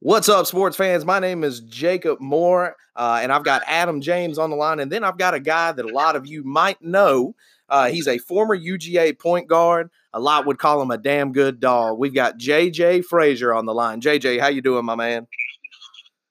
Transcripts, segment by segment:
What's up, sports fans? My name is Jacob Moore, uh, and I've got Adam James on the line. And then I've got a guy that a lot of you might know. Uh, he's a former UGA point guard. A lot would call him a damn good dog. We've got JJ Frazier on the line. JJ, how you doing, my man?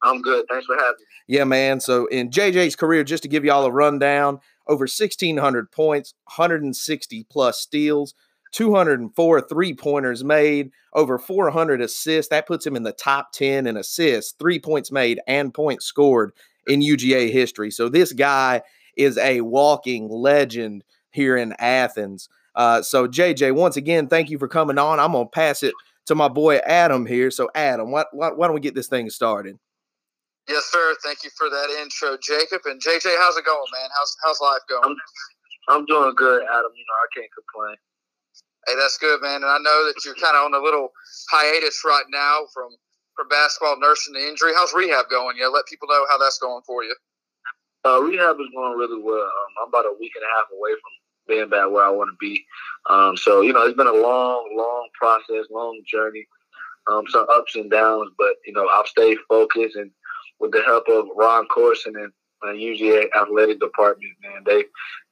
I'm good. Thanks for having me. Yeah, man. So in JJ's career, just to give you all a rundown, over 1,600 points, 160 plus steals, 204 three pointers made, over 400 assists. That puts him in the top 10 in assists, three points made, and points scored in UGA history. So this guy is a walking legend here in Athens. Uh, so JJ, once again, thank you for coming on. I'm gonna pass it to my boy Adam here. So Adam, why, why, why don't we get this thing started? Yes, sir. Thank you for that intro, Jacob. And JJ, how's it going, man? How's how's life going? I'm, I'm doing good, Adam. You know, I can't complain. Hey, that's good, man. And I know that you're kind of on a little hiatus right now from from basketball, nursing the injury. How's rehab going? Yeah, let people know how that's going for you. Uh, rehab is going really well. Um, I'm about a week and a half away from being back where I want to be. Um, so you know, it's been a long, long process, long journey, um, some ups and downs. But you know, I've stayed focused, and with the help of Ron Courson and uh, UGA athletic department, man, they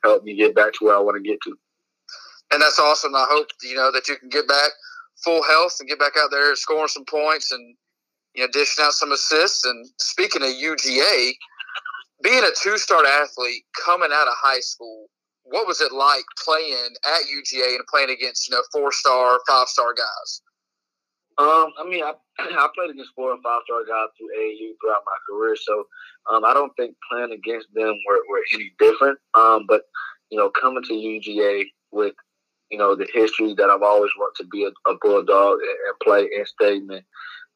helped me get back to where I want to get to and that's awesome. I hope you know that you can get back full health and get back out there scoring some points and you know dishing out some assists. And speaking of UGA, being a two-star athlete coming out of high school, what was it like playing at UGA and playing against you know four-star, five-star guys? Um, I mean, I, I played against four and five star guys through AU throughout my career, so um, I don't think playing against them were, were any different. Um, but you know, coming to UGA with you know, the history that I've always wanted to be a, a bulldog and, and, play in Stegeman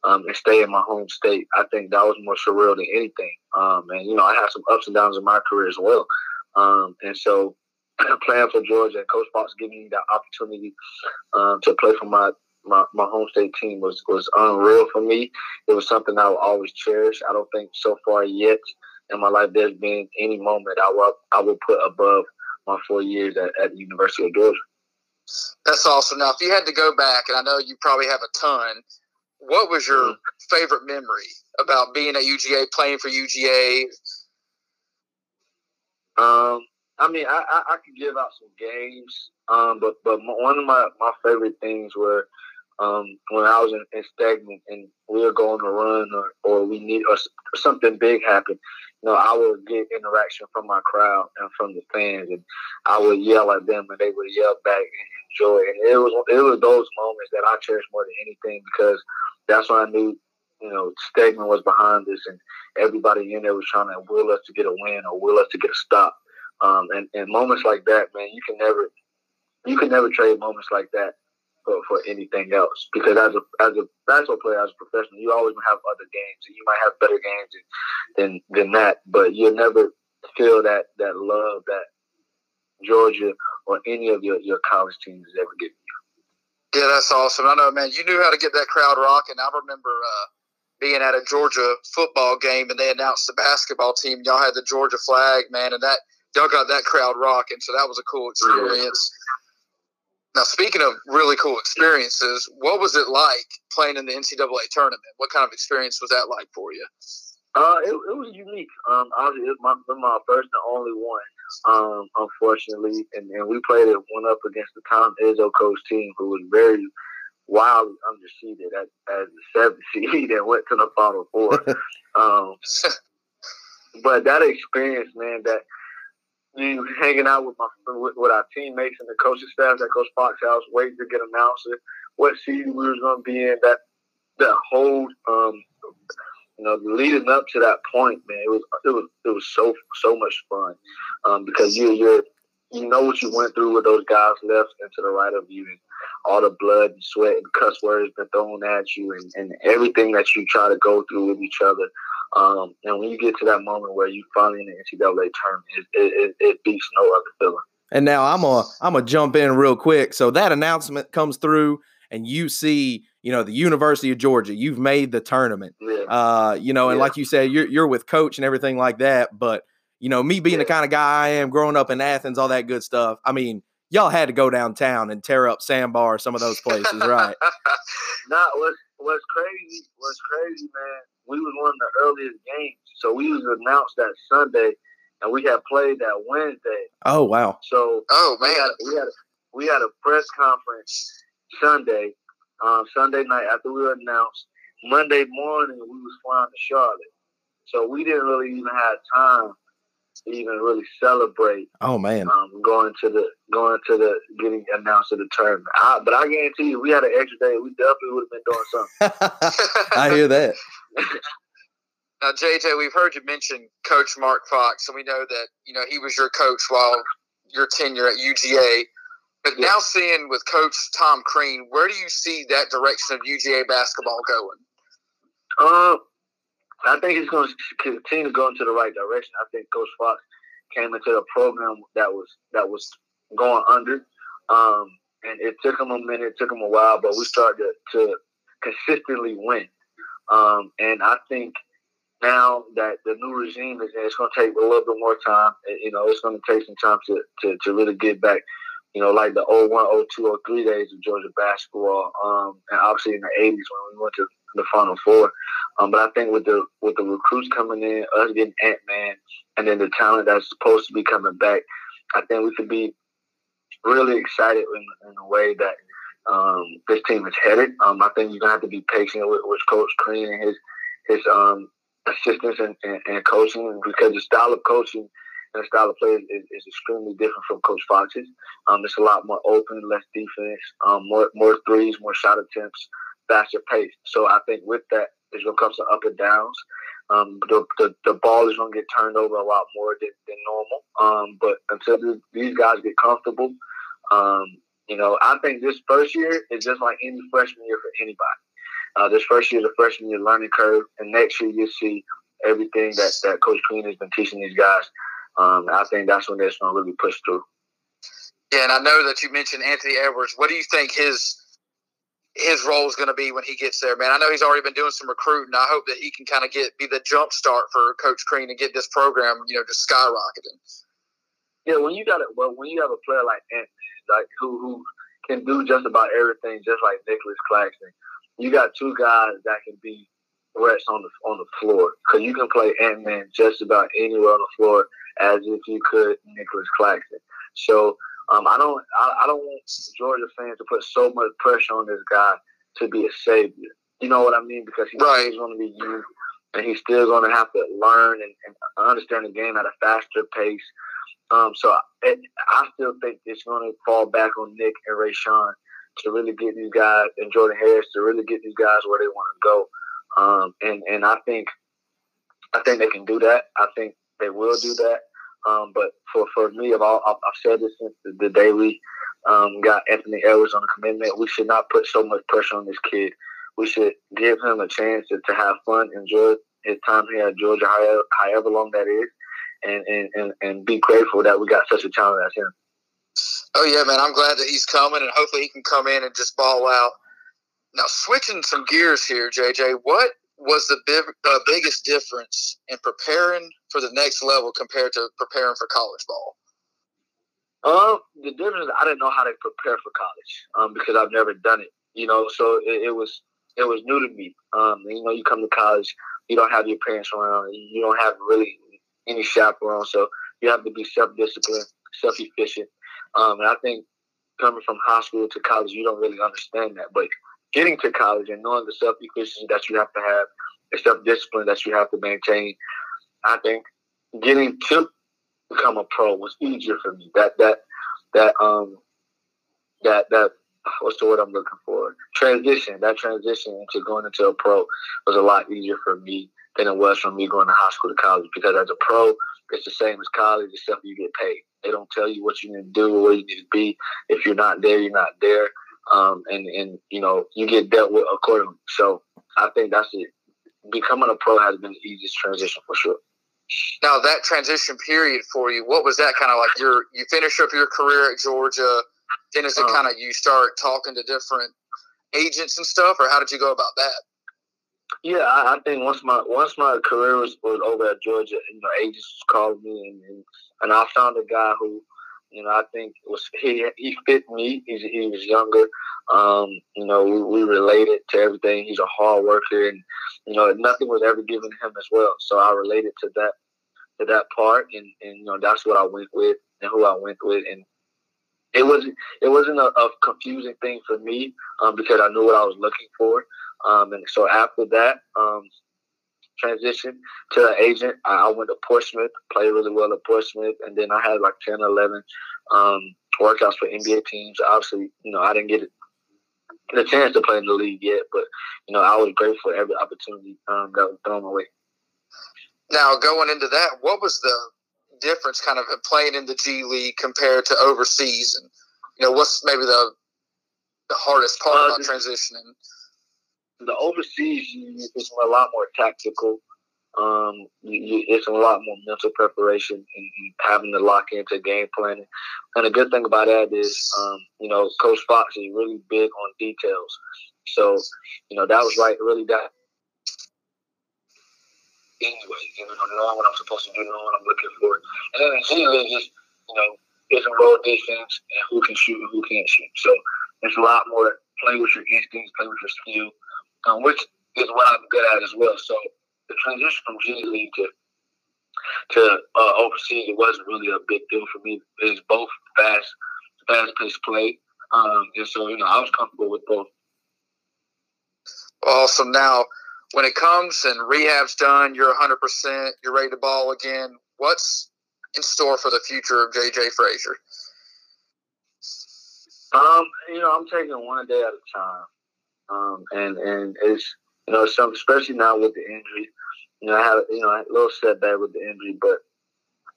um, and stay in my home state. I think that was more surreal than anything. Um, and you know, I had some ups and downs in my career as well. Um, and so, playing for Georgia and Coach Fox giving me that opportunity um, to play for my, my my home state team was was unreal for me. It was something I will always cherish. I don't think so far yet in my life there's been any moment I will I will put above my four years at, at the University of Georgia. That's awesome. Now, if you had to go back, and I know you probably have a ton, what was your mm-hmm. favorite memory about being at UGA, playing for UGA? Um, I mean, I, I, I could give out some games, um, but but one of my, my favorite things were um, when I was in, in Stegeman and we were going to run or, or we need or something big happened, you know, I would get interaction from my crowd and from the fans, and I would yell at them, and they would yell back and enjoy. And it was it was those moments that I cherish more than anything because that's when I knew, you know, Stegeman was behind us, and everybody in there was trying to will us to get a win or will us to get a stop. Um, and and moments like that, man, you can never you can never trade moments like that for, for anything else. Because as a as a basketball player, as a professional, you always have other games, and you might have better games than than that. But you'll never feel that that love that Georgia or any of your, your college teams has ever given you. Yeah, that's awesome. I know, man. You knew how to get that crowd rocking. I remember uh, being at a Georgia football game, and they announced the basketball team. Y'all had the Georgia flag, man, and that y'all got that crowd rocking. So that was a cool experience. Now, speaking of really cool experiences, what was it like playing in the NCAA tournament? What kind of experience was that like for you? Uh, it, it was unique. Um, obviously, it was my, my first and only one. Um, unfortunately, and, and we played it one up against the Tom Izzo coach team, who was very wildly underseeded as, as the seventh seed and went to the Final Four. um, but that experience, man, that you hanging out with my with, with our teammates and the coaching staff at Coach Fox House, waiting to get announced what season we was going to be in. That that whole um, you know leading up to that point, man, it was it was it was so so much fun um, because you you're you know what you went through with those guys left and to the right of you and all the blood and sweat and cuss words been thrown at you and, and everything that you try to go through with each other um, and when you get to that moment where you finally in the NCAA tournament, it, it, it beats no other feeling. And now I'm a I'm gonna jump in real quick. So that announcement comes through, and you see, you know, the University of Georgia. You've made the tournament. Yeah. Uh, you know, and yeah. like you said, you're you're with coach and everything like that. But you know, me being yeah. the kind of guy I am, growing up in Athens, all that good stuff. I mean, y'all had to go downtown and tear up Sandbar, some of those places, right? Not what what's crazy, what's crazy, man, we was one of the earliest games. So we was announced that Sunday and we had played that Wednesday. Oh wow. So Oh we man. had we had we had a press conference Sunday, um, Sunday night after we were announced. Monday morning we was flying to Charlotte, so we didn't really even have time to even really celebrate Oh man. um, going to the going to the getting announced to the tournament. I, but I guarantee you, we had an extra day. We definitely would have been doing something. I hear that. Now, JJ, we've heard you mention Coach Mark Fox, and we know that you know he was your coach while your tenure at UGA. But Yeah. now, seeing with Coach Tom Crean, where do you see that direction of UGA basketball going? Um, I think it's going to continue to go into the right direction. I think Coach Fox came into the program that was that was going under, um, and it took him a minute, took him a while, but we started to, to consistently win. Um, and I think now that the new regime is it's going to take a little bit more time. You know, it's going to take some time to, to, to really get back. You know, like the 01, 02, 03 days of Georgia basketball, um, and obviously in the 80s when we went to the Final Four. Um, but I think with the with the recruits coming in, us getting Ant Man, and then the talent that's supposed to be coming back, I think we could be really excited in, in a way that um, this team is headed. Um, I think you're gonna have to be patient with, with Coach Crean and his his um, assistants and, and, and coaching because the style of coaching and the style of play is, is extremely different from Coach Fox's. Um, it's a lot more open, less defense, um, more more threes, more shot attempts, faster pace. So I think with that, there's gonna come some up and downs. Um, the, the the ball is gonna get turned over a lot more than, than normal. Um, but until th- these guys get comfortable, um, you know, I think this first year is just like any freshman year for anybody. Uh, this first year is a freshman year learning curve, and next year you'll see everything that, that Coach Crean has been teaching these guys. Um, I think that's when they're going to really push through. Yeah, and I know that you mentioned Anthony Edwards. What do you think his his role is going to be when he gets there, man? I know he's already been doing some recruiting. I hope that he can kind of get be the jump start for Coach Crean and get this program, you know, just skyrocketing. Yeah, when you got it, well, when you have a player like like who who can do just about everything, just like Nicholas Claxton, you got two guys that can be threats on the on the floor because you can play Ant Man just about anywhere on the floor as if you could Nicholas Claxton. So um, I don't I, I don't want Georgia fans to put so much pressure on this guy to be a savior. You know what I mean? Because he's Right. going to be youth and he's still going to have to learn and, and understand the game at a faster pace. Um, so it, I still think it's going to fall back on Nick and Rayshaun to really get these guys and Jordan Harris to really get these guys where they want to go. Um, and and I think I think they can do that. I think they will do that. Um, but for, for me, I've, all, I've I've said this since the, the day we um, got Anthony Edwards on the commitment. We should not put so much pressure on this kid. We should give him a chance to, to have fun, enjoy his time here at Georgia, however, however long that is, and, and, and, and be grateful that we got such a talent as him. Oh yeah, man! I'm glad that he's coming, and hopefully he can come in and just ball out. Now, switching some gears here, JJ, what was the big, uh, biggest difference in preparing for the next level compared to preparing for college ball? Um, the difference is I didn't know how to prepare for college um, because I've never done it. You know, so it, it was it was new to me. Um, you know, you come to college, you don't have your parents around, you don't have really any chaperone, so you have to be self disciplined, self efficient. Um, and I think coming from high school to college, you don't really understand that, but getting to college and knowing the self efficiency that you have to have, the self discipline that you have to maintain, I think getting to become a pro was easier for me. That that that um that that what's the word I'm looking for? Transition. That transition into going into a pro was a lot easier for me than it was for me going to high school to college because as a pro, it's the same as college except you get paid. They don't tell you what you need to do or where you need to be. If you're not there, you're not there. Um, and and you know you get dealt with accordingly. So I think that's it. Becoming a pro has been the easiest transition for sure. Now, that transition period for you, what was that kind of like? Your you finish up your career at Georgia, then is it Uh, kind of you start talking to different agents and stuff, or how did you go about that? Yeah, I, I think once my once my career was, was over at Georgia, you know, agents called me and, and and I found a guy who you know, I think was he he fit me. He's, he was younger. Um, you know, we, we related to everything. He's a hard worker, and you know, nothing was ever given him as well. So I related to that to that part, and and you know, that's what I went with and who I went with, and it wasn't it wasn't a, a confusing thing for me um, because I knew what I was looking for. Um, and so after that um, transition to an agent, I, I, went to Portsmouth, played really well at Portsmouth, and then I had like 10 or 11 um, workouts for NBA teams. Obviously, you know, I didn't get the chance to play in the league yet, but you know, I was grateful for every opportunity um, that was thrown my way. Now, going into that, what was the difference kind of playing in the G League compared to overseas? And you know, what's maybe the the hardest part uh, about transitioning? The overseas is a lot more tactical. Um, you, you, it's a lot more mental preparation and, having to lock into game planning. And the good thing about that is, um, you know, Coach Fox is really big on details. So, you know, that was right, really that anyway. You know, knowing what I'm supposed to do, knowing what I'm looking for. And then in G League is, you know, it's a road defense and who can shoot and who can't shoot. So it's a lot more play with your instincts, play with your skill, um, which is what I'm good at as well. So the transition from G League to to uh, overseas, it wasn't really a big deal for me. It's both fast, fast paced play, um, and so you know I was comfortable with both. Awesome. Now, when it comes and rehab's done, you're 100%, you're ready to ball again. What's in store for the future of JJ Frazier? Um, you know, I'm taking one day at a time. Um, and and it's you know, some especially now with the injury. You know, I had you know a little setback with the injury, but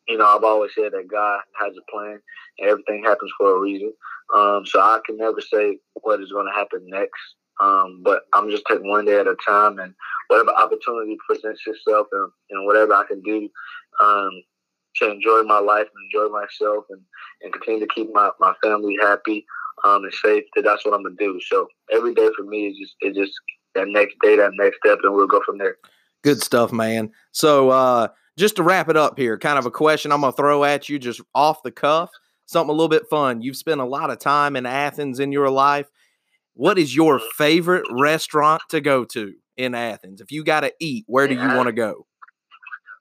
you know, I've always said that God has a plan and everything happens for a reason. Um, so I can never say what is going to happen next. Um, but I'm just taking one day at a time, and whatever opportunity presents itself, and, and whatever I can do um, to enjoy my life and enjoy myself, and, and continue to keep my, my family happy um, and safe. That that's what I'm gonna do. So every day for me is just is just that next day, that next step, and we'll go from there. Good stuff, man. So uh, just to wrap it up here, kind of a question I'm gonna throw at you, just off the cuff, something a little bit fun. You've spent a lot of time in Athens in your life what is your favorite restaurant to go to in Athens? If you got to eat, where do you want to go?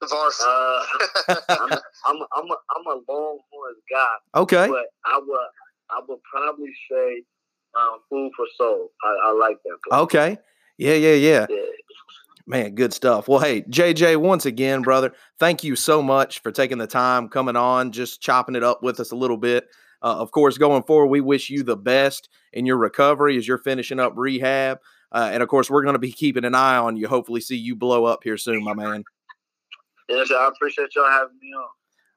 Vars. Uh, I'm, I'm, I'm, a, I'm a Longhorns guy. Okay. But I would, I would probably say um, Food for Soul. I, I like that. Place. Okay. Yeah, yeah, yeah, yeah. Man, good stuff. Well, hey, JJ, once again, brother, thank you so much for taking the time coming on, just chopping it up with us a little bit. Uh, of course, going forward, we wish you the best in your recovery as you're finishing up rehab. Uh, and of course, we're going to be keeping an eye on you. Hopefully, see you blow up here soon, my man. Yes, I appreciate y'all having me on.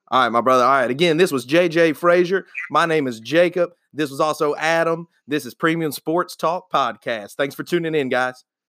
All right, my brother. All right. Again, this was JJ Frazier. My name is Jacob. This was also Adam. This is Premium Sports Talk Podcast. Thanks for tuning in, guys.